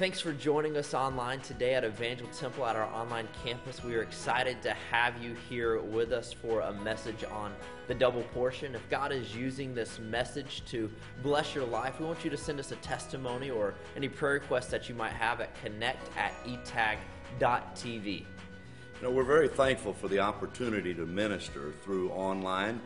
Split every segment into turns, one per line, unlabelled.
Thanks for joining us online today at Evangel Temple at our online campus. We are excited to have you here with us for a message on the double portion. If God is using this message to bless your life, we want you to send us a testimony or any prayer requests that you might have at connect at etag.tv.
You know, we're very thankful for the opportunity to minister through online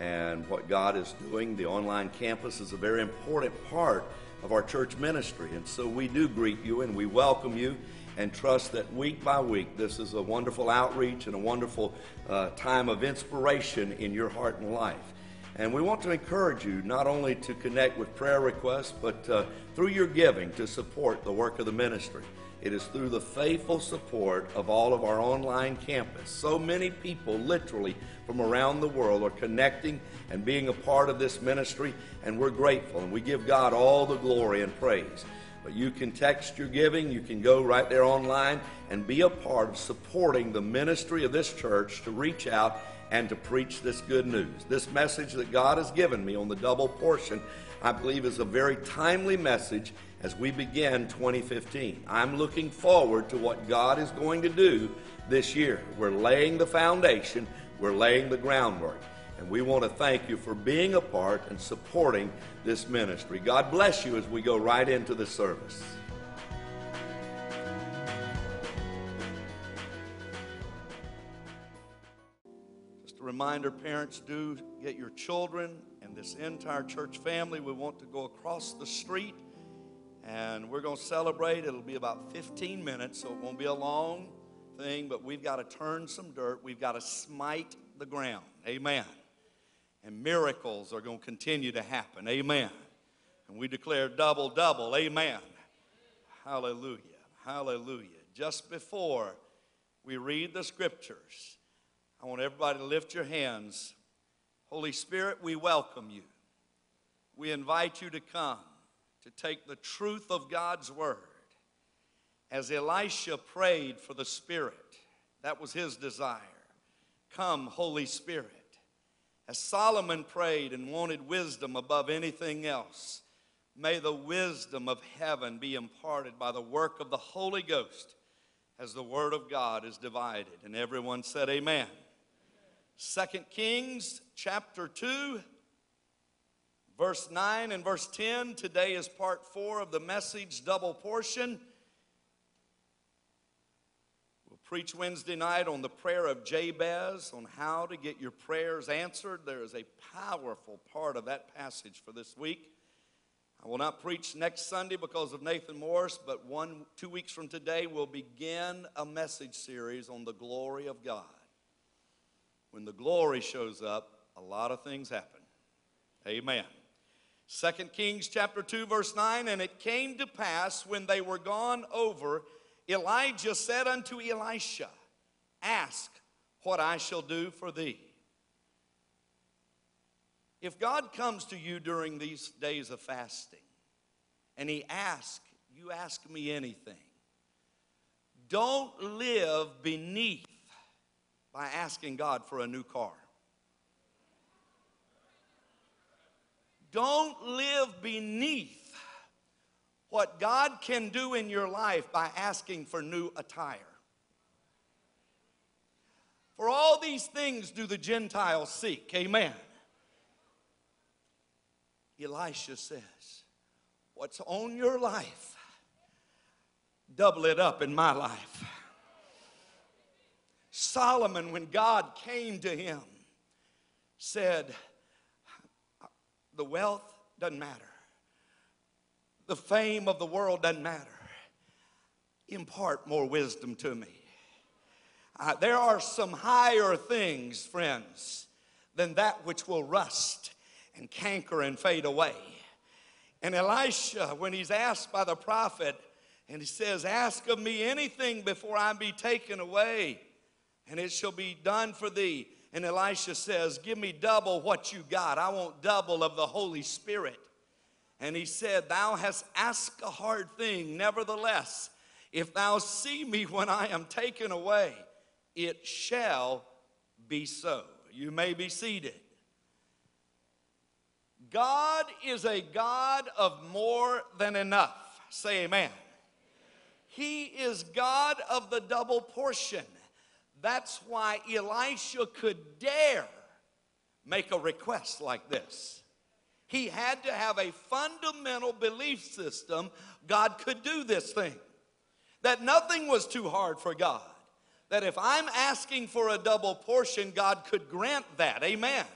and what God is doing. The online campus is a very important part of our church ministry. And so we do greet you and we welcome you and trust that week by week this is a wonderful outreach and a wonderful uh, time of inspiration in your heart and life. And we want to encourage you not only to connect with prayer requests, but uh, through your giving to support the work of the ministry. It is through the faithful support of all of our online campus. So many people, literally from around the world, are connecting and being a part of this ministry, and we're grateful and we give God all the glory and praise. But you can text your giving, you can go right there online and be a part of supporting the ministry of this church to reach out and to preach this good news. This message that God has given me on the double portion, I believe, is a very timely message as we begin 2015. I'm looking forward to what God is going to do this year. We're laying the foundation, we're laying the groundwork. And we want to thank you for being a part and supporting this ministry. God bless you as we go right into the service. Just a reminder parents, do get your children and this entire church family. We want to go across the street and we're going to celebrate. It'll be about 15 minutes, so it won't be a long thing, but we've got to turn some dirt. We've got to smite the ground. Amen. And miracles are going to continue to happen. Amen. And we declare double, double. Amen. Hallelujah. Hallelujah. Just before we read the scriptures, I want everybody to lift your hands. Holy Spirit, we welcome you. We invite you to come to take the truth of God's word. As Elisha prayed for the Spirit, that was his desire. Come, Holy Spirit. As Solomon prayed and wanted wisdom above anything else, may the wisdom of heaven be imparted by the work of the Holy Ghost as the Word of God is divided. And everyone said, Amen. Second Kings chapter 2 Verse 9 and verse 10, today is part 4 of the message double portion. We'll preach Wednesday night on the prayer of Jabez, on how to get your prayers answered. There is a powerful part of that passage for this week. I will not preach next Sunday because of Nathan Morris, but one, two weeks from today, we'll begin a message series on the glory of God. When the glory shows up, a lot of things happen. Amen. 2 Kings chapter 2 verse 9 and it came to pass when they were gone over Elijah said unto Elisha ask what I shall do for thee If God comes to you during these days of fasting and he asks you ask me anything don't live beneath by asking God for a new car Don't live beneath what God can do in your life by asking for new attire. For all these things do the Gentiles seek. Amen. Elisha says, What's on your life, double it up in my life. Solomon, when God came to him, said, the wealth doesn't matter. The fame of the world doesn't matter. Impart more wisdom to me. Uh, there are some higher things, friends, than that which will rust and canker and fade away. And Elisha, when he's asked by the prophet, and he says, Ask of me anything before I be taken away, and it shall be done for thee. And Elisha says, Give me double what you got. I want double of the Holy Spirit. And he said, Thou hast asked a hard thing. Nevertheless, if thou see me when I am taken away, it shall be so. You may be seated. God is a God of more than enough. Say amen. He is God of the double portion. That's why Elisha could dare make a request like this. He had to have a fundamental belief system God could do this thing, that nothing was too hard for God, that if I'm asking for a double portion, God could grant that. Amen.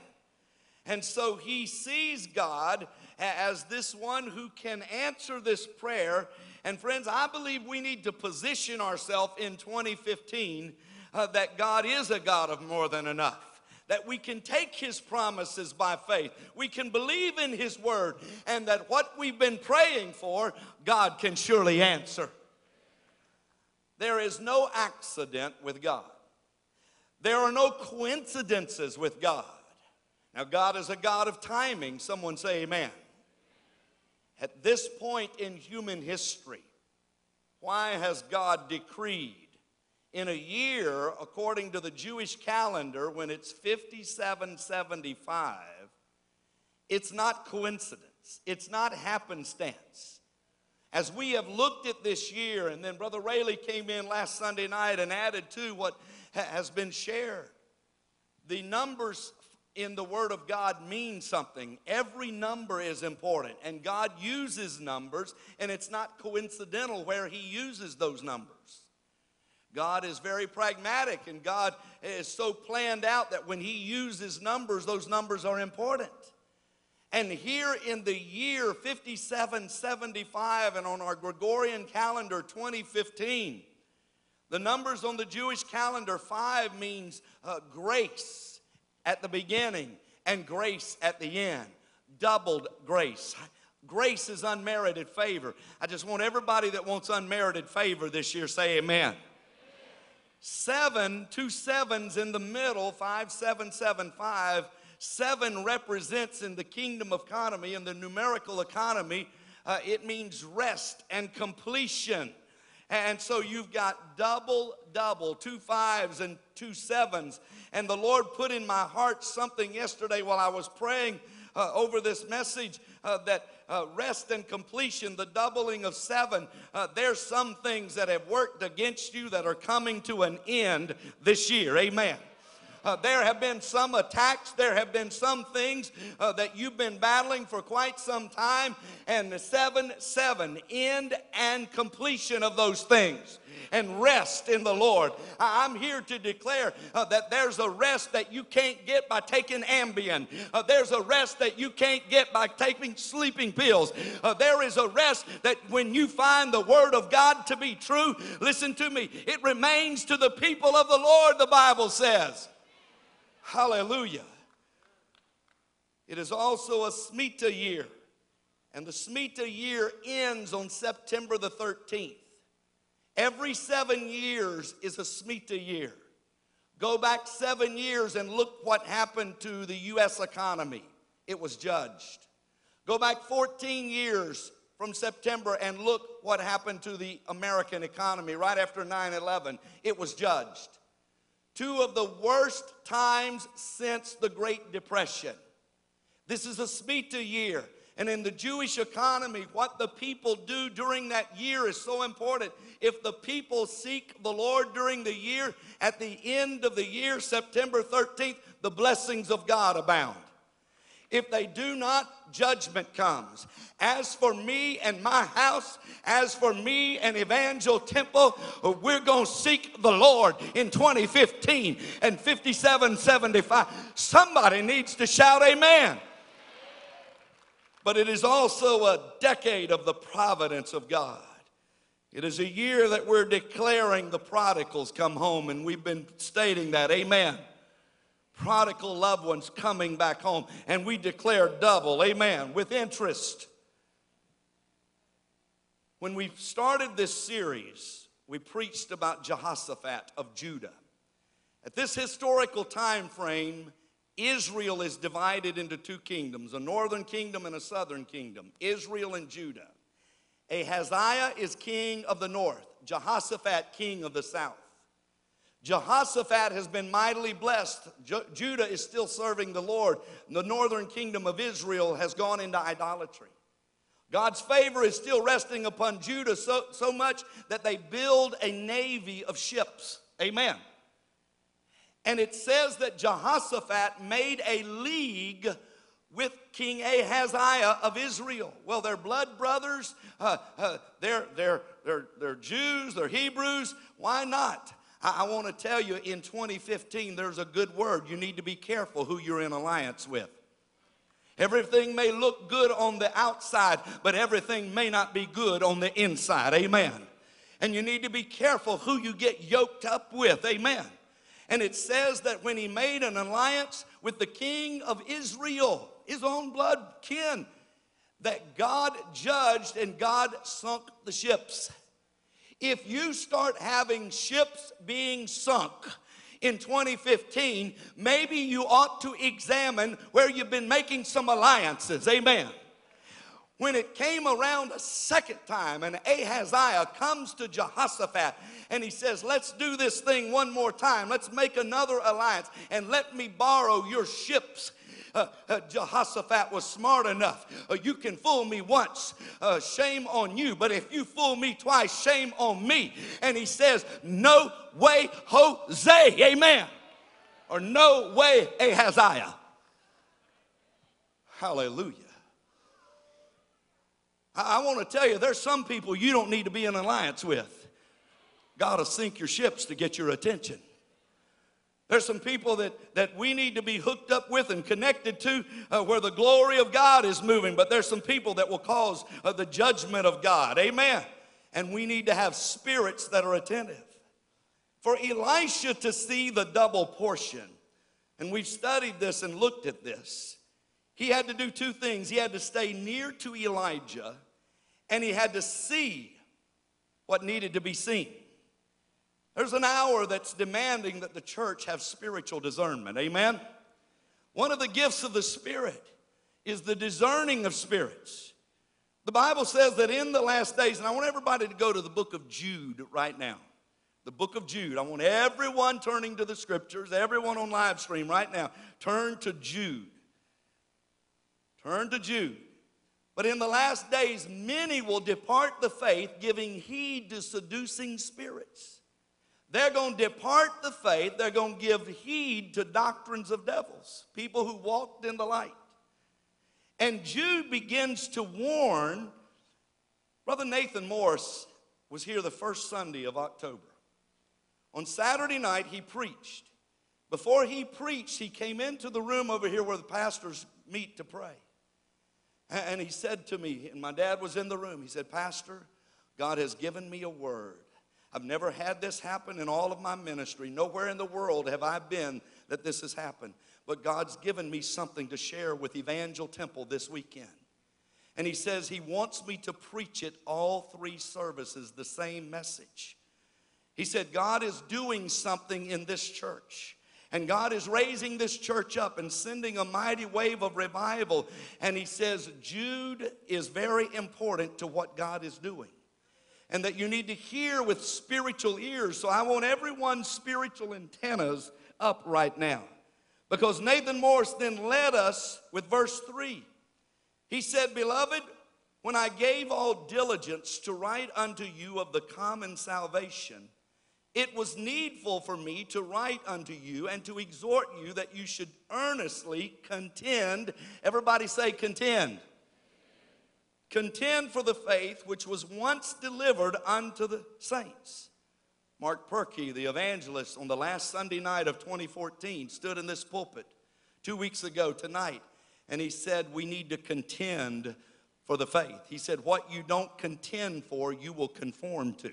And so he sees God as this one who can answer this prayer. And friends, I believe we need to position ourselves in 2015 uh, that God is a God of more than enough that we can take his promises by faith. We can believe in his word, and that what we've been praying for, God can surely answer. There is no accident with God, there are no coincidences with God. Now, God is a God of timing. Someone say, Amen. At this point in human history, why has God decreed in a year, according to the Jewish calendar, when it's 5775, it's not coincidence, it's not happenstance. As we have looked at this year, and then Brother Rayleigh came in last Sunday night and added to what has been shared. The numbers in the Word of God mean something. Every number is important, and God uses numbers, and it's not coincidental where He uses those numbers. God is very pragmatic and God is so planned out that when He uses numbers, those numbers are important. And here in the year 5775 and on our Gregorian calendar 2015, the numbers on the Jewish calendar, five means uh, grace at the beginning and grace at the end. Doubled grace. Grace is unmerited favor. I just want everybody that wants unmerited favor this year say amen. Seven, two sevens in the middle, five, seven, seven, five. Seven represents in the kingdom of economy, in the numerical economy, uh, it means rest and completion. And so you've got double, double, two fives and two sevens. And the Lord put in my heart something yesterday while I was praying uh, over this message uh, that uh, rest and completion, the doubling of seven, uh, there's some things that have worked against you that are coming to an end this year. Amen. Uh, there have been some attacks, there have been some things uh, that you've been battling for quite some time, and the 7 7 end and completion of those things and rest in the Lord. I'm here to declare uh, that there's a rest that you can't get by taking Ambien. Uh, there's a rest that you can't get by taking sleeping pills. Uh, there is a rest that when you find the Word of God to be true, listen to me, it remains to the people of the Lord, the Bible says. Hallelujah. It is also a Shemitah year. And the Shemitah year ends on September the 13th. Every seven years is a Shemitah year. Go back seven years and look what happened to the U.S. economy. It was judged. Go back 14 years from September and look what happened to the American economy right after 9 11. It was judged. Two of the worst times since the Great Depression. This is a Shemitah year. And in the Jewish economy, what the people do during that year is so important. If the people seek the Lord during the year, at the end of the year, September 13th, the blessings of God abound. If they do not, judgment comes. As for me and my house, as for me and Evangel Temple, we're going to seek the Lord in 2015 and 5775. Somebody needs to shout amen but it is also a decade of the providence of God. It is a year that we're declaring the prodigals come home, and we've been stating that. Amen. Prodigal loved ones coming back home, and we declare double. Amen. With interest. When we started this series, we preached about Jehoshaphat of Judah. At this historical time frame, Israel is divided into two kingdoms a northern kingdom and a southern kingdom, Israel and Judah. Ahaziah is king of the north, Jehoshaphat, king of the south. Jehoshaphat has been mightily blessed. Judah is still serving the Lord. The northern kingdom of Israel has gone into idolatry. God's favor is still resting upon Judah so, so much that they build a navy of ships. Amen. And it says that Jehoshaphat made a league with King Ahaziah of Israel. Well, they're blood brothers. Uh, uh, they're, they're, they're, they're Jews, they're Hebrews. Why not? I, I want to tell you in 2015, there's a good word. You need to be careful who you're in alliance with. Everything may look good on the outside, but everything may not be good on the inside. Amen. And you need to be careful who you get yoked up with. Amen. And it says that when he made an alliance with the king of Israel, his own blood kin, that God judged and God sunk the ships. If you start having ships being sunk, in 2015, maybe you ought to examine where you've been making some alliances. Amen. When it came around a second time, and Ahaziah comes to Jehoshaphat and he says, Let's do this thing one more time. Let's make another alliance and let me borrow your ships uh, uh, Jehoshaphat was smart enough. Uh, you can fool me once, uh, shame on you. But if you fool me twice, shame on me. And he says, No way, Jose. Amen. Or no way, Ahaziah. Hallelujah. I, I want to tell you, there's some people you don't need to be in alliance with. God will sink your ships to get your attention. There's some people that, that we need to be hooked up with and connected to uh, where the glory of God is moving, but there's some people that will cause uh, the judgment of God. Amen. And we need to have spirits that are attentive. For Elisha to see the double portion, and we've studied this and looked at this, he had to do two things. He had to stay near to Elijah, and he had to see what needed to be seen. There's an hour that's demanding that the church have spiritual discernment. Amen? One of the gifts of the Spirit is the discerning of spirits. The Bible says that in the last days, and I want everybody to go to the book of Jude right now. The book of Jude. I want everyone turning to the scriptures, everyone on live stream right now, turn to Jude. Turn to Jude. But in the last days, many will depart the faith, giving heed to seducing spirits they're going to depart the faith. They're going to give heed to doctrines of devils, people who walked in the light. And Jude begins to warn. Brother Nathan Morris was here the first Sunday of October. On Saturday night, he preached. Before he preached, he came into the room over here where the pastors meet to pray. And he said to me, and my dad was in the room, he said, Pastor, God has given me a word. I've never had this happen in all of my ministry. Nowhere in the world have I been that this has happened. But God's given me something to share with Evangel Temple this weekend. And He says He wants me to preach it all three services, the same message. He said, God is doing something in this church. And God is raising this church up and sending a mighty wave of revival. And he says, Jude is very important to what God is doing and that you need to hear with spiritual ears. So I want everyone's spiritual antennas up right now. Because Nathan Morris then led us with verse 3. He said, Beloved, when I gave all diligence to write unto you of the common salvation, it was needful for me to write unto you and to exhort you that you should earnestly contend. Everybody say, contend. Contend for the faith which was once delivered unto the saints. Mark Perky, the evangelist, on the last Sunday night of 2014, stood in this pulpit two weeks ago tonight, and he said, We need to contend for the faith. He said, What you don't contend for, you will conform to.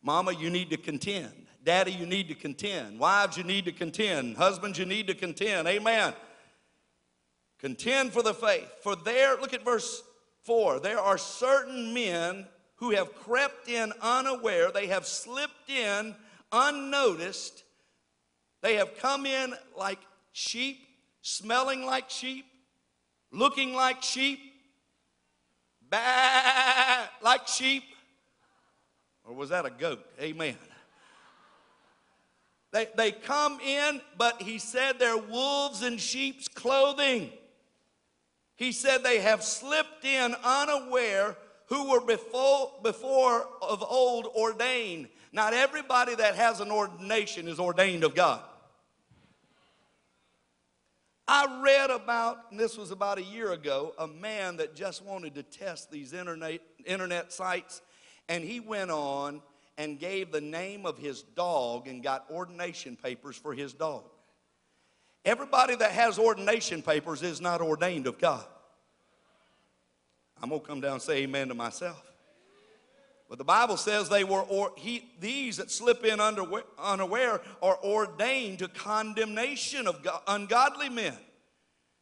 Mama, you need to contend. Daddy, you need to contend. Wives, you need to contend. Husbands, you need to contend. Amen. Contend for the faith. For there, look at verse 4. There are certain men who have crept in unaware, they have slipped in unnoticed, they have come in like sheep, smelling like sheep, looking like sheep, bah, like sheep. Or was that a goat? Amen. They, they come in, but he said they're wolves in sheep's clothing. He said they have slipped in unaware who were before, before of old ordained. Not everybody that has an ordination is ordained of God. I read about, and this was about a year ago, a man that just wanted to test these internet, internet sites, and he went on and gave the name of his dog and got ordination papers for his dog. Everybody that has ordination papers is not ordained of God. I'm going to come down and say amen to myself. But the Bible says they were, or, he, these that slip in underwear, unaware are ordained to condemnation of God, ungodly men.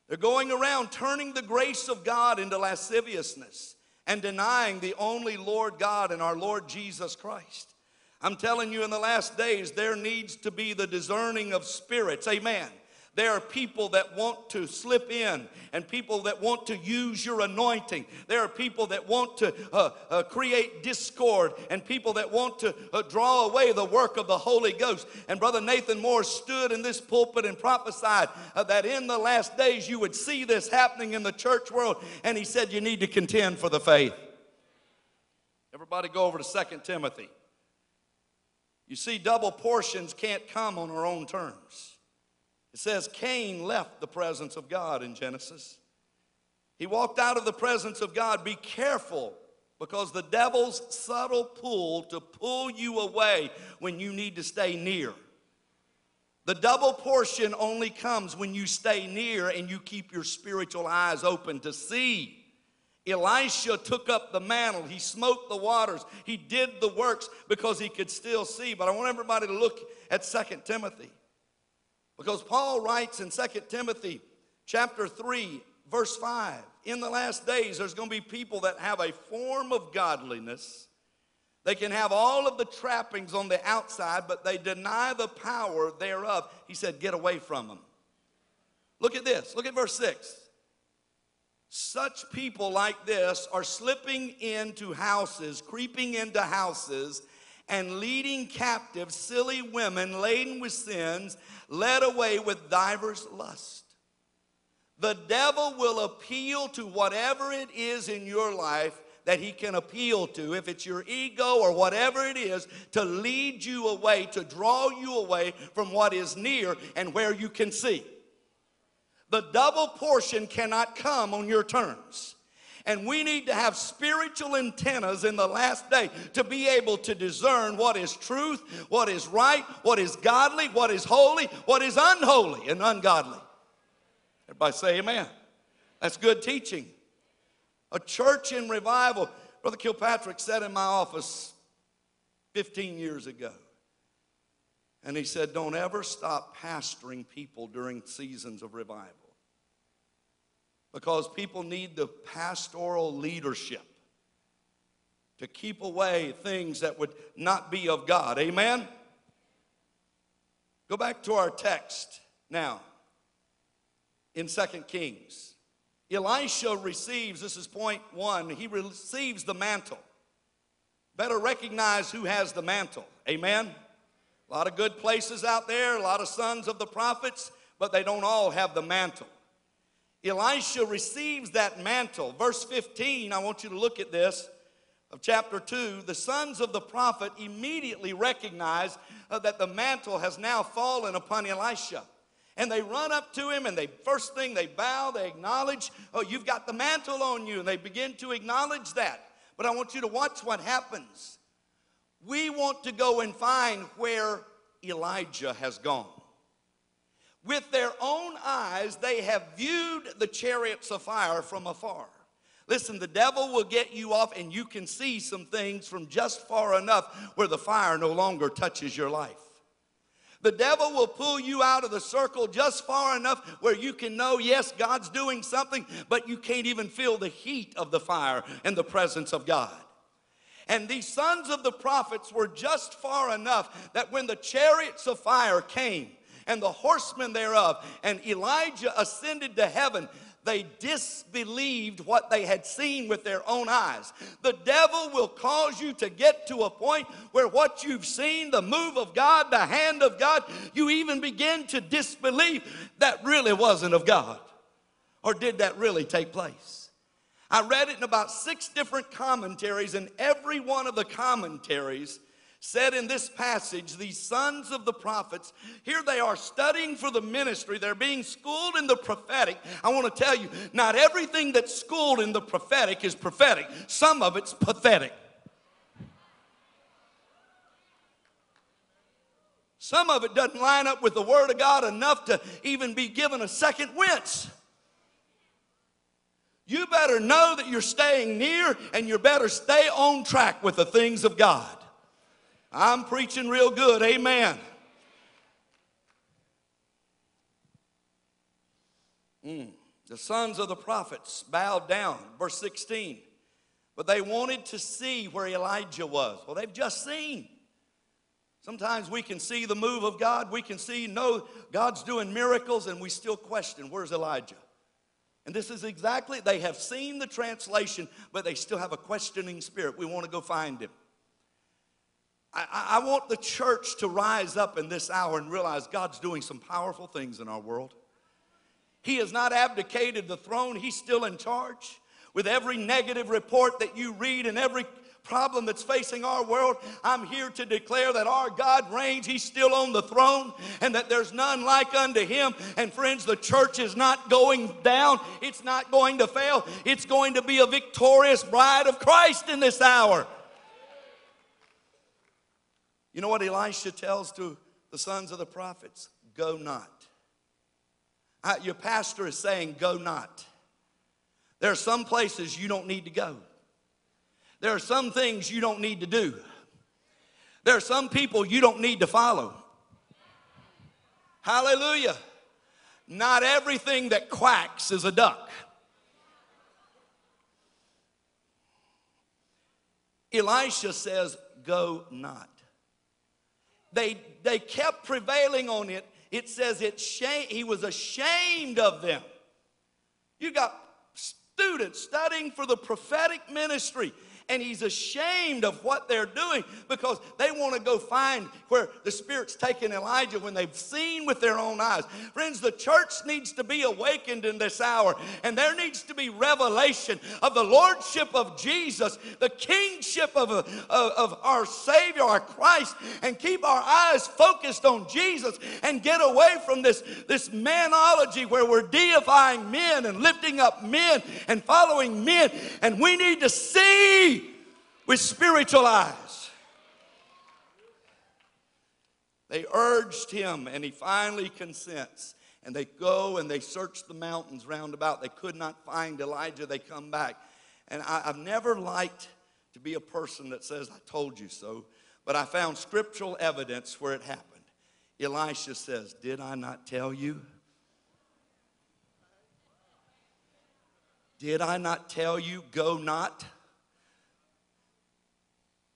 They're going around turning the grace of God into lasciviousness and denying the only Lord God and our Lord Jesus Christ. I'm telling you, in the last days, there needs to be the discerning of spirits. Amen. There are people that want to slip in and people that want to use your anointing. There are people that want to uh, uh, create discord and people that want to uh, draw away the work of the Holy Ghost. And Brother Nathan Morris stood in this pulpit and prophesied uh, that in the last days you would see this happening in the church world. And he said, You need to contend for the faith. Everybody go over to Second Timothy. You see, double portions can't come on our own terms. It says Cain left the presence of God in Genesis. He walked out of the presence of God. Be careful because the devil's subtle pull to pull you away when you need to stay near. The double portion only comes when you stay near and you keep your spiritual eyes open to see. Elisha took up the mantle. He smote the waters. He did the works because he could still see. But I want everybody to look at Second Timothy. Because Paul writes in 2 Timothy chapter 3, verse 5, in the last days there's going to be people that have a form of godliness. They can have all of the trappings on the outside, but they deny the power thereof. He said, Get away from them. Look at this. Look at verse 6. Such people like this are slipping into houses, creeping into houses, and leading captive silly women laden with sins, led away with divers lust. The devil will appeal to whatever it is in your life that he can appeal to, if it's your ego or whatever it is, to lead you away, to draw you away from what is near and where you can see. The double portion cannot come on your terms. And we need to have spiritual antennas in the last day to be able to discern what is truth, what is right, what is godly, what is holy, what is unholy and ungodly. Everybody say amen. That's good teaching. A church in revival. Brother Kilpatrick sat in my office 15 years ago. And he said, Don't ever stop pastoring people during seasons of revival because people need the pastoral leadership to keep away things that would not be of God. Amen? Go back to our text now in Second Kings. Elisha receives, this is point one, he receives the mantle. Better recognize who has the mantle. Amen? A lot of good places out there, a lot of sons of the prophets, but they don't all have the mantle. Elisha receives that mantle. Verse 15, I want you to look at this of chapter 2. The sons of the prophet immediately recognize uh, that the mantle has now fallen upon Elisha. And they run up to him and they first thing they bow, they acknowledge, oh, you've got the mantle on you. And they begin to acknowledge that. But I want you to watch what happens. We want to go and find where Elijah has gone. With their own eyes, they have viewed the chariots of fire from afar. Listen, the devil will get you off, and you can see some things from just far enough where the fire no longer touches your life. The devil will pull you out of the circle just far enough where you can know, yes, God's doing something, but you can't even feel the heat of the fire and the presence of God. And these sons of the prophets were just far enough that when the chariots of fire came, and the horsemen thereof. And Elijah ascended to heaven. They disbelieved what they had seen with their own eyes. The devil will cause you to get to a point where what you've seen, the move of God, the hand of God, you even begin to disbelieve that really wasn't of God. Or did that really take place? I read it in about six different commentaries, and every one of the commentaries said in this passage, these sons of the prophets, here they are studying for the ministry. They're being schooled in the prophetic. I want to tell you, not everything that's schooled in the prophetic is prophetic, some of it's pathetic. Some of it doesn't line up with the Word of God enough to even be given a second wince. You better know that you're staying near and you better stay on track with the things of God. I'm preaching real good. Amen. Mm. The sons of the prophets bowed down, verse 16. But they wanted to see where Elijah was. Well, they've just seen. Sometimes we can see the move of God. We can see, no, God's doing miracles, and we still question, where's Elijah? And this is exactly, they have seen the translation, but they still have a questioning spirit. We want to go find him. I, I, want the church to rise up in this hour and realize God's doing some powerful things in our world. He has not abdicated the throne, He's still in charge. With every negative report that you read and every problem that's facing our world, I'm here to declare that our God reigns. He's still on the throne and that there's none like unto him. And friends, the church is not going down, it's not going to fail. It's going to be a victorious bride of Christ in this hour. You know what Elisha tells to the sons of the prophets? Go not. Uh, your pastor is saying, Go not. There are some places you don't need to go. There are some things you don't need to do. There are some people you don't need to follow. Hallelujah. Not everything that quacks is a duck. Elisha says, Go not they, they kept prevailing on it. It says it shame, he was ashamed of them. You got students studying for the prophetic ministry and he's ashamed of what they're doing because they want to go find where the Spirit's taken Elijah when they've seen with their own eyes. Friends, the church needs to be awakened in this hour, and there needs to be revelation of the Lordship of Jesus, the kingship of, of, of our Savior, our Christ, and keep our eyes focused on Jesus and get away from this, this manology where we're deifying men and lifting up men and following men. And we need to see with spiritual eyes. They urged him, and he finally consents. And they go and they search the mountains round about. They could not find Elijah. They come back. And I, have never liked to be a person that says, I told you so. But I found scriptural evidence where it happened. Elisha says, Did I not tell you? Did I not tell you, go not?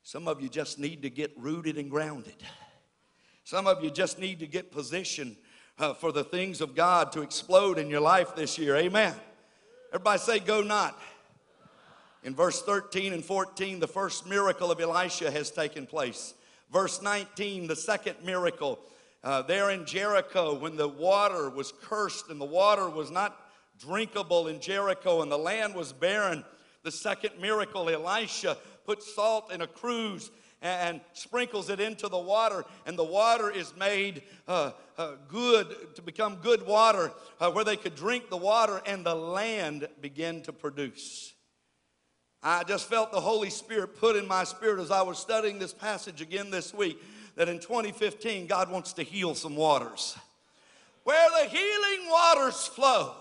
Some of you just need to get rooted and grounded. Some of you just need to get positioned uh, for the things of God to explode in your life this year. Amen. Everybody say, Go not. In verse 13 and 14, the first miracle of Elisha has taken place. Verse 19, the second miracle. Uh, there in Jericho, when the water was cursed and the water was not drinkable in Jericho and the land was barren, the second miracle, Elisha puts salt in a cruse and sprinkles it into the water, and the water is made uh, uh, good to become good water uh, where they could drink the water, and the land began to produce. I just felt the Holy Spirit put in my spirit as I was studying this passage again this week that in 2015, God wants to heal some waters. Where the healing waters flow.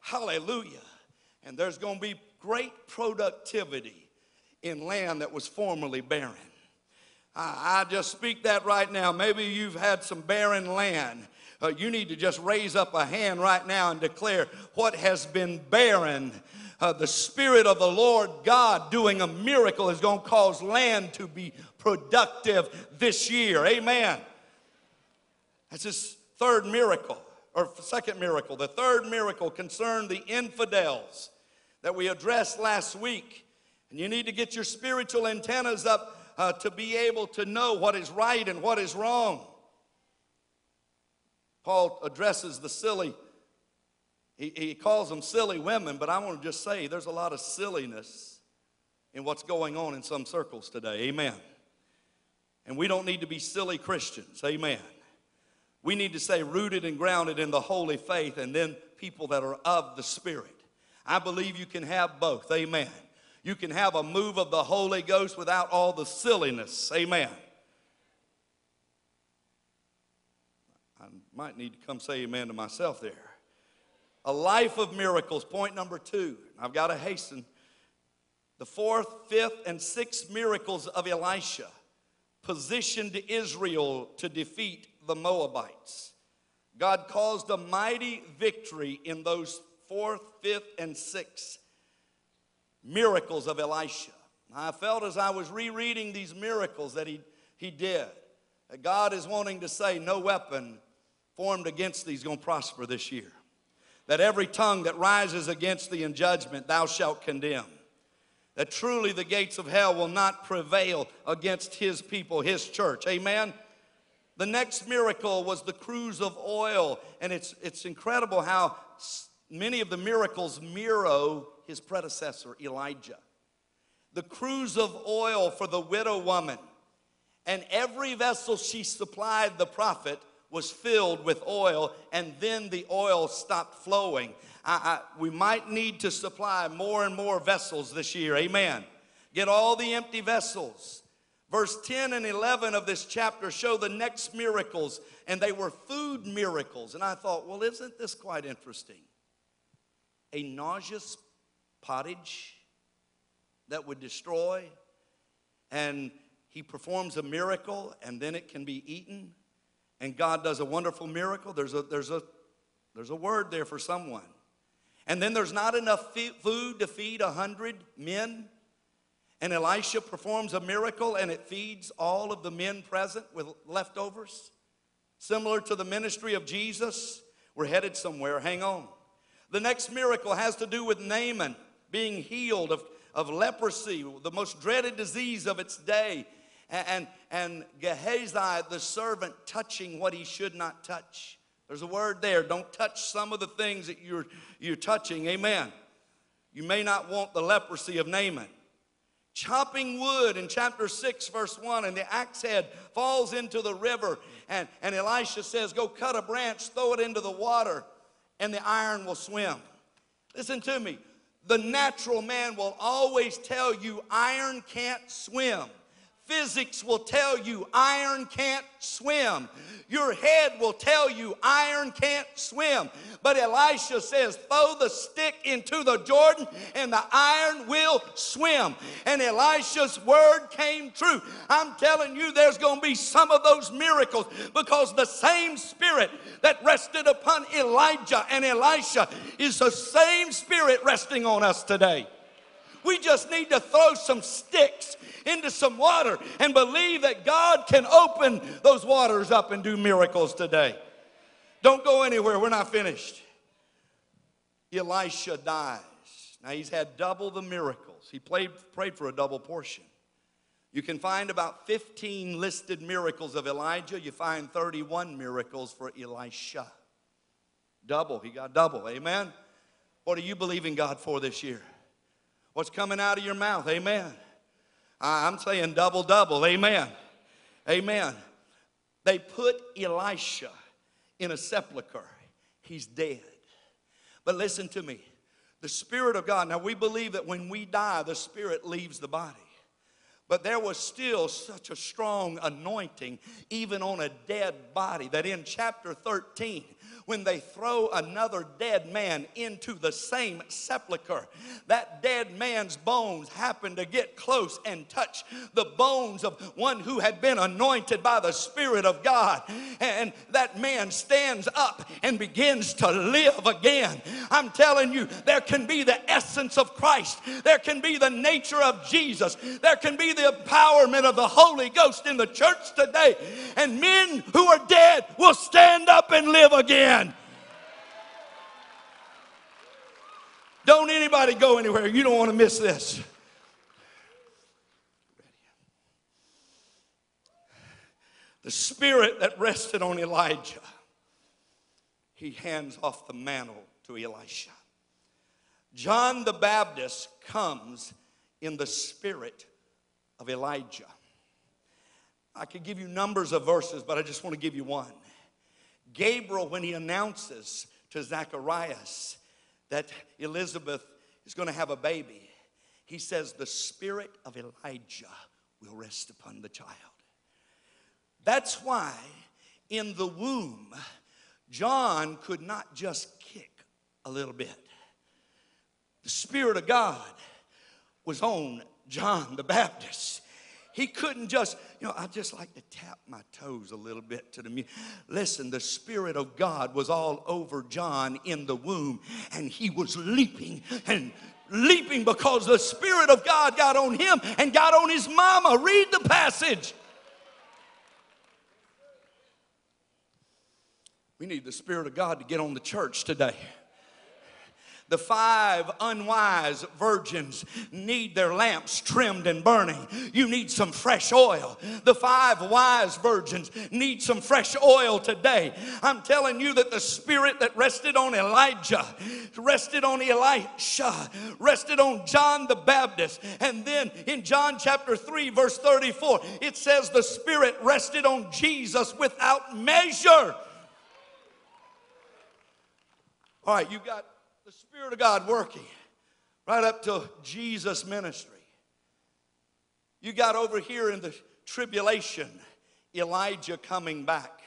Hallelujah. And there's to be great productivity in land that was formerly barren. I, I just speak that right now. Maybe you've had some barren land. Uh, you need to just raise up a hand right now and declare what has been barren. Uh, the Spirit of the Lord God doing a miracle is going to cause land to be productive this year. Amen. That's his third miracle, or second miracle. The third miracle concerned the infidels that we addressed last week. And you need to get your spiritual antennas up uh, to be able to know what is right and what is wrong. Paul addresses the silly He, he calls them silly women, but I want to just say there's a lot of silliness in what's going on in some circles today. Amen. And we don't need to be silly Christians. Amen. We need to say rooted and grounded in the holy faith and then people that are of the Spirit. I believe you can have both. Amen. You can have a move of the Holy Ghost without all the silliness. Amen. I might need to come say amen to myself there. A life of miracles. Point number two. I've got to hasten. The fourth, fifth, and sixth miracles of Elisha positioned Israel to defeat the Moabites. God caused a mighty victory in those fourth, fifth, and sixth miracles of Elisha. I felt as I was rereading these miracles that he, he did, that God is wanting to say, No weapon formed against thee is going to prosper this year. That every tongue that rises against thee in judgment thou shalt condemn. That truly the gates of hell will not prevail against his people, his church. Amen. The next miracle was the cruse of oil, and it's, it's incredible how many of the miracles mirror his predecessor, Elijah. The cruse of oil for the widow woman, and every vessel she supplied the prophet was filled with oil, and then the oil stopped flowing. I, I, we might need to supply more and more vessels this year. Amen. Get all the empty vessels. Verse 10 and 11 of this chapter show the next miracles, and they were food miracles. And I thought, well, isn't this quite interesting? A nauseous pottage that would destroy, and he performs a miracle, and then it can be eaten, and God does a wonderful miracle. There's a, there's a, there's a word there for someone. And then there's not enough food to feed a hundred men. And Elisha performs a miracle and it feeds all of the men present with leftovers. Similar to the ministry of Jesus, we're headed somewhere. Hang on. The next miracle has to do with Naaman being healed of, of leprosy, the most dreaded disease of its day. And, and, and Gehazi, the servant, touching what he should not touch. There's a word there. Don't touch some of the things that you're, you're touching. Amen. You may not want the leprosy of Naaman. Chopping wood in chapter 6, verse 1, and the axe head falls into the river. And, and Elisha says, Go cut a branch, throw it into the water, and the iron will swim. Listen to me. The natural man will always tell you iron can't swim. Physics will tell you iron can't swim. Your head will tell you iron can't swim. But Elisha says, throw the stick into the Jordan and the iron will swim. And Elisha's word came true. I'm telling you, there's going to be some of those miracles because the same spirit that rested upon Elijah and Elisha is the same spirit resting on us today. We just need to throw some sticks into some water and believe that God can open those waters up and do miracles today. Don't go anywhere. We're not finished. Elisha dies. Now he's had double the miracles. He played, prayed for a double portion. You can find about 15 listed miracles of Elijah. You find 31 miracles for Elisha. Double. He got double. Amen. What are you believing God for this year? What's coming out of your mouth? Amen. I'm saying double, double. Amen. Amen. They put Elisha in a sepulcher. He's dead. But listen to me. The Spirit of God, now we believe that when we die, the Spirit leaves the body. But there was still such a strong anointing, even on a dead body, that in chapter 13, when they throw another dead man into the same sepulcher. That dead man's bones happen to get close and touch the bones of one who had been anointed by the Spirit of God. And that man stands up and begins to live again. I'm telling you, there can be the essence of Christ, there can be the nature of Jesus, there can be the empowerment of the Holy Ghost in the church today. And men who are dead will stand up and live again. Don't anybody go anywhere. You don't want to miss this. The spirit that rested on Elijah, he hands off the mantle to Elisha. John the Baptist comes in the spirit of Elijah. I could give you numbers of verses, but I just want to give you one. Gabriel, when he announces to Zacharias that Elizabeth is going to have a baby, he says, The spirit of Elijah will rest upon the child. That's why in the womb, John could not just kick a little bit. The Spirit of God was on John the Baptist. He couldn't just, you know, I just like to tap my toes a little bit to the music. Listen, the Spirit of God was all over John in the womb, and he was leaping and leaping because the Spirit of God got on him and got on his mama. Read the passage. We need the Spirit of God to get on the church today. The five unwise virgins need their lamps trimmed and burning. You need some fresh oil. The five wise virgins need some fresh oil today. I'm telling you that the spirit that rested on Elijah, rested on Elisha, rested on John the Baptist. And then in John chapter 3, verse 34, it says the spirit rested on Jesus without measure. All right, you got Spirit of God working right up to Jesus' ministry. You got over here in the tribulation Elijah coming back.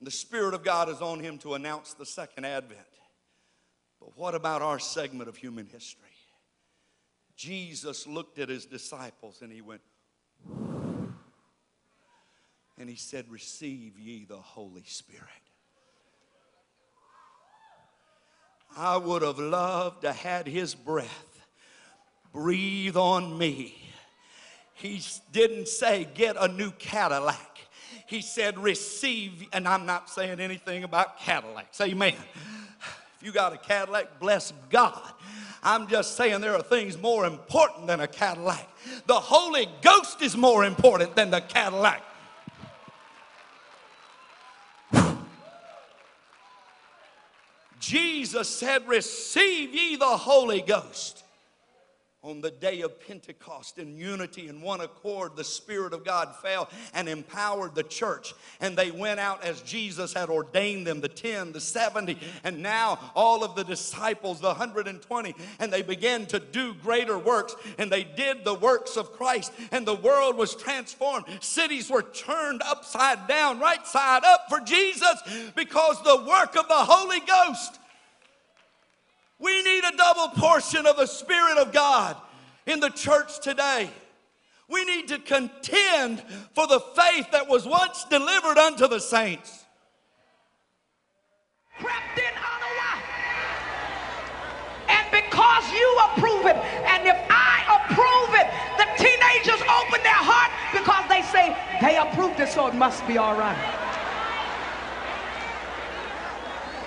The Spirit of God is on him to announce the second advent. But what about our segment of human history? Jesus looked at his disciples and he went, and he said, Receive ye the Holy Spirit. I would have loved to had his breath breathe on me. He didn't say get a new Cadillac. He said receive, and I'm not saying anything about Cadillacs. Amen. If you got a Cadillac, bless God. I'm just saying there are things more important than a Cadillac. The Holy Ghost is more important than the Cadillac. Jesus said, Receive ye the Holy Ghost. On the day of Pentecost, in unity and one accord, the Spirit of God fell and empowered the church. And they went out as Jesus had ordained them the 10, the 70, and now all of the disciples, the 120. And they began to do greater works. And they did the works of Christ. And the world was transformed. Cities were turned upside down, right side up for Jesus because the work of the Holy Ghost we need a double portion of the Spirit of God in the church today. We need to contend for the faith that was once delivered unto the saints.
Crept in unaware. And because you approve it, and if I approve it, the teenagers open their heart because they say they approved it, so it must be all right.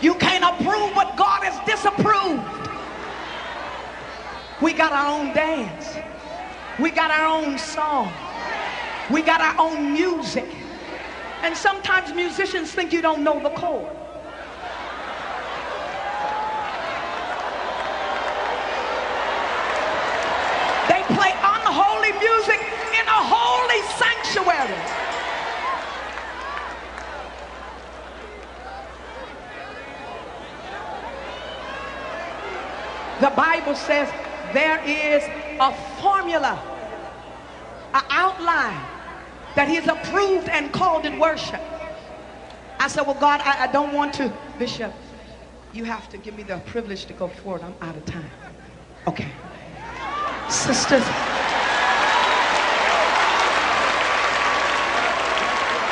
You can't approve what God has disapproved. We got our own dance. We got our own song. We got our own music. And sometimes musicians think you don't know the chord. They play unholy music in a holy sanctuary. The Bible says there is a formula, an outline that He has approved and called in worship. I said, Well, God, I, I don't want to. Bishop, you have to give me the privilege to go forward. I'm out of time. Okay. Sisters.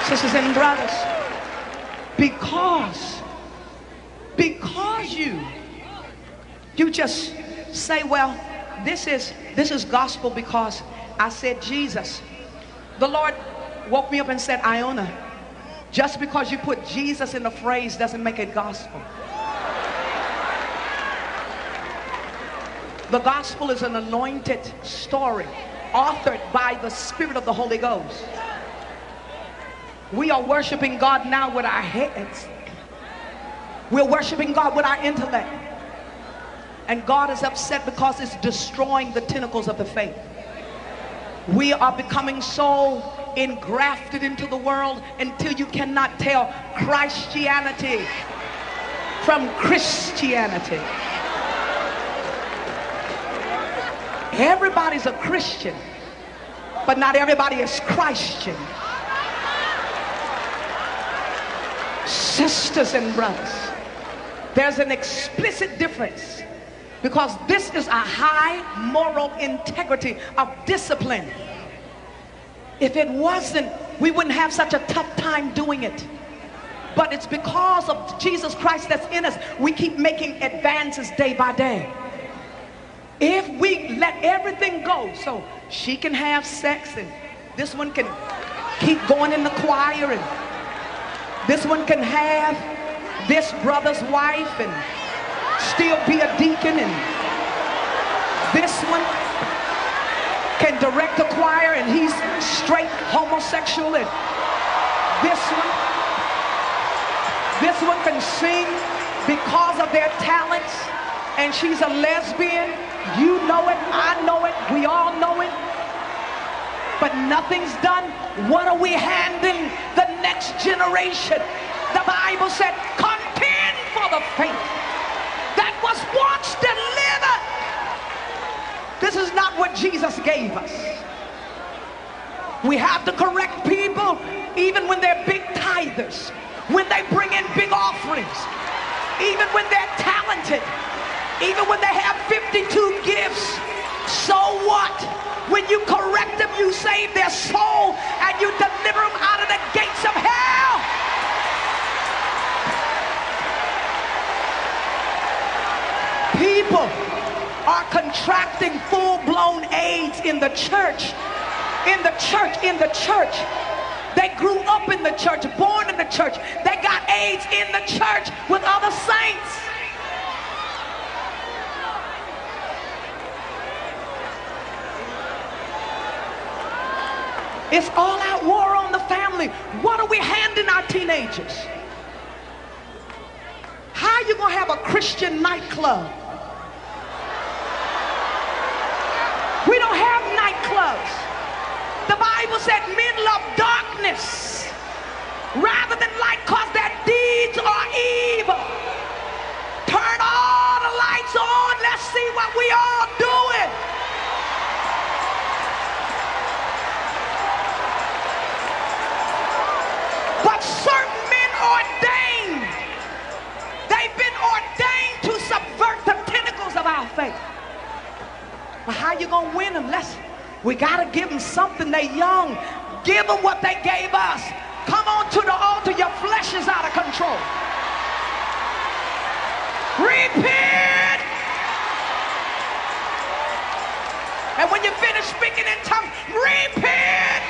Sisters and brothers, because, because you you just say, well, this is this is gospel because I said Jesus. The Lord woke me up and said, Iona, just because you put Jesus in the phrase doesn't make it gospel. The gospel is an anointed story authored by the Spirit of the Holy Ghost. We are worshiping God now with our heads. We're worshiping God with our intellect. And God is upset because it's destroying the tentacles of the faith. We are becoming so engrafted into the world until you cannot tell Christianity from Christianity. Everybody's a Christian, but not everybody is Christian. Sisters and brothers, there's an explicit difference because this is a high moral integrity of discipline. If it wasn't, we wouldn't have such a tough time doing it. But it's because of Jesus Christ that's in us, we keep making advances day by day. If we let everything go, so she can have sex and this one can keep going in the choir and this one can have this brother's wife and still be a deacon and this one? Can direct the choir and he's straight homosexual and this one? This one can sing because of their talents and she's a lesbian. You know it i know it we all know it. But nothing's done. What are we handing the next generation? The bible said contend for the faith was once delivered this is not what jesus gave us we have to correct people even when they're big tithers when they bring in big offerings, even when they're talented, even when they have 52 gifts. So what? When you correct them, you save their soul and you deliver them out of the gates of hell. People are contracting full-blown AIDS in the church. In the church, in the church. They grew up in the church, born in the church. They got AIDS in the church with other saints. It's all out war on the family. What are we handing our teenagers? How are you going to have a Christian nightclub? We don't have The Bible said men love darkness rather than light because their deeds are evil. Turn all the lights on. Let's see what we all doing. But certain men ordained. They've been ordained to subvert the tentacles of our faith. But how you gonna win them? Let's we got to give them something. They young. Give them what they gave us. Come on to the altar. Your flesh is out of control. Repent. And when you finish speaking in tongues, repent.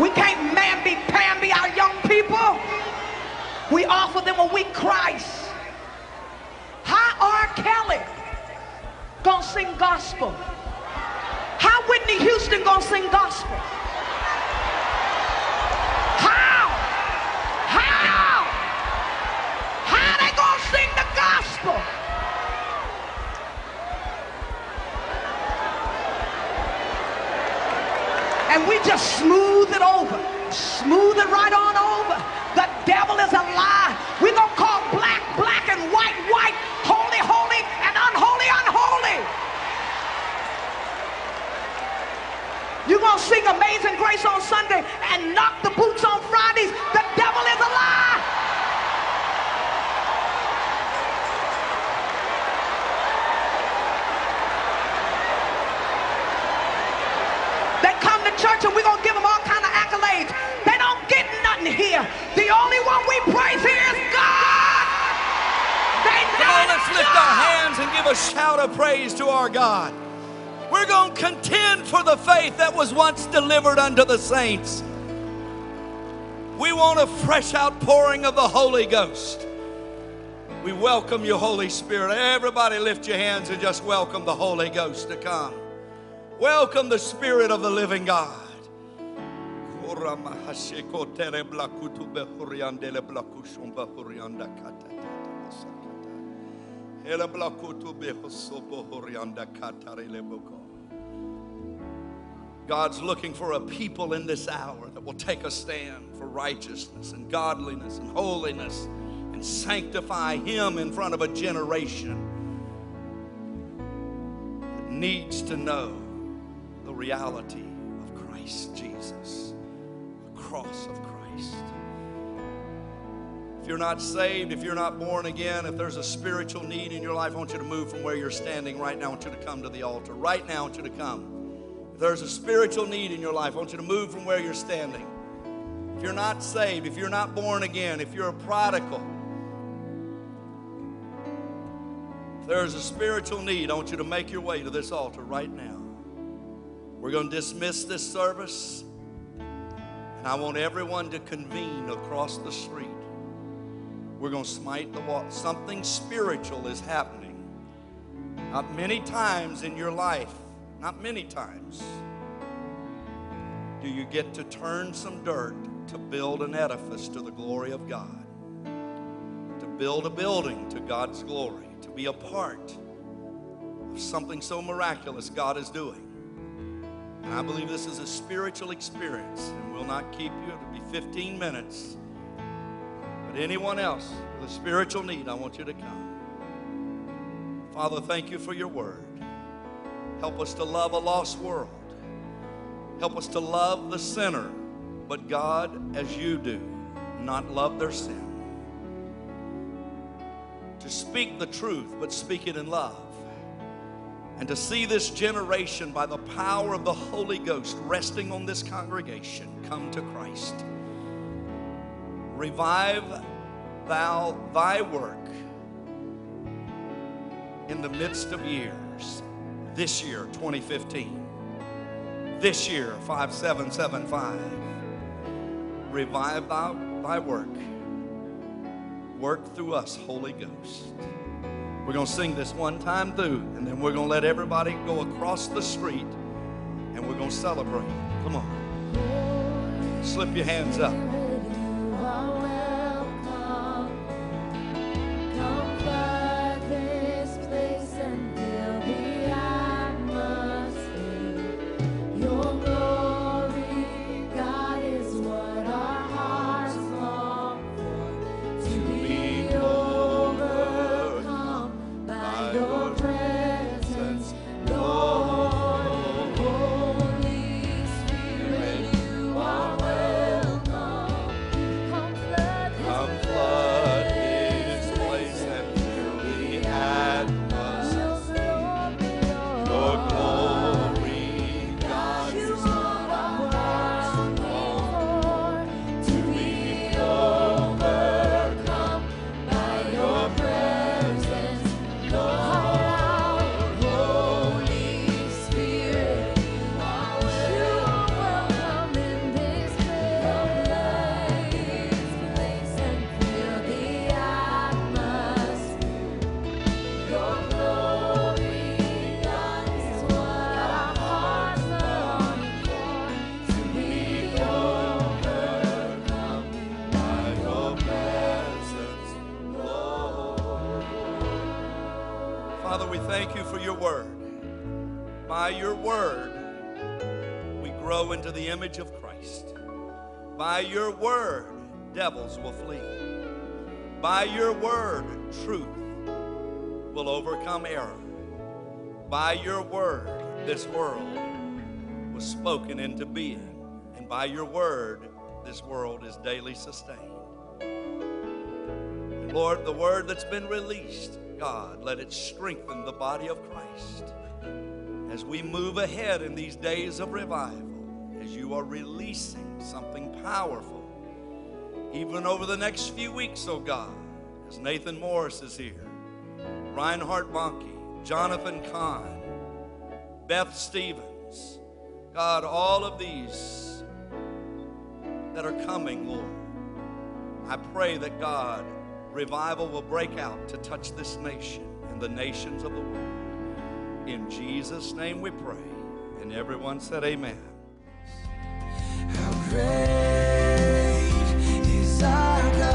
We can't mamby pamby our young people. We offer them a weak Christ. Gonna sing gospel? How Whitney Houston gonna sing gospel? Sunday and knock the boots on Fridays. The devil is a lie. They come to church and we're gonna give them all kind of accolades. They don't get nothing here. The only one we praise here is God. They
Come on, let's lift our hands and give a shout of praise to our God. We're going to contend for the faith that was once delivered unto the saints. We want a fresh outpouring of the Holy Ghost. We welcome you, Holy Spirit. Everybody lift your hands and just welcome the Holy Ghost to come. Welcome the Spirit of the living God.
Blakutu katarele boko. God's looking for a people in this hour that will take a stand for righteousness and godliness and holiness and sanctify Him in front of a generation that needs to know the reality of Christ Jesus, the cross of Christ. If you're not saved, if you're not born again, if there's a spiritual need in your life, I want you to move from where you're standing right now. I want you to come to the altar. Right now, I want you to come. If there's a spiritual need in your life, I want you to move from where you're standing. If you're not saved, if you're not born again, if you're a prodigal, if there's a spiritual need, I want you to make your way to this altar right now. We're going to dismiss this service, and I want everyone to convene across the street. We're going to smite the wall. Something spiritual is happening. Not many times in your life not many times do you get to turn some dirt to build an edifice to the glory of God, to build a building to God's glory, to be a part of something so miraculous God is doing. And I believe this is a spiritual experience, and we'll not keep you. It'll be 15 minutes. But anyone else with a spiritual need, I want you to come. Father, thank you for your word. Help us to love a lost world. Help us to love the sinner, but God, as you do, not love their sin. To speak the truth, but speak it in love. And to see this generation, by the power of the Holy Ghost resting on this congregation, come to Christ. Revive thou thy work in the midst of years this year, 2015. This year, 5775. Revive thy, thy work. Work through us, Holy Ghost. We're going to sing this one time through, and then we're going to let everybody go across the street and we're going to celebrate. Come on. Slip your hands up. Image of Christ. By your word, devils will flee. By your word, truth will overcome error. By your word, this world was spoken into being. And by your word, this world is daily sustained. And Lord, the word that's been released, God, let it strengthen the body of Christ as we move ahead in these days of revival as you are releasing something powerful, even over the next few weeks, oh God, as Nathan Morris is here, Reinhard Bonnke, Jonathan Cahn, Beth Stevens, God, all of these that are coming, Lord. I pray that God, revival will break out to touch this nation and the nations of the world. In Jesus' name we pray. And everyone said, Amen.
How Great is our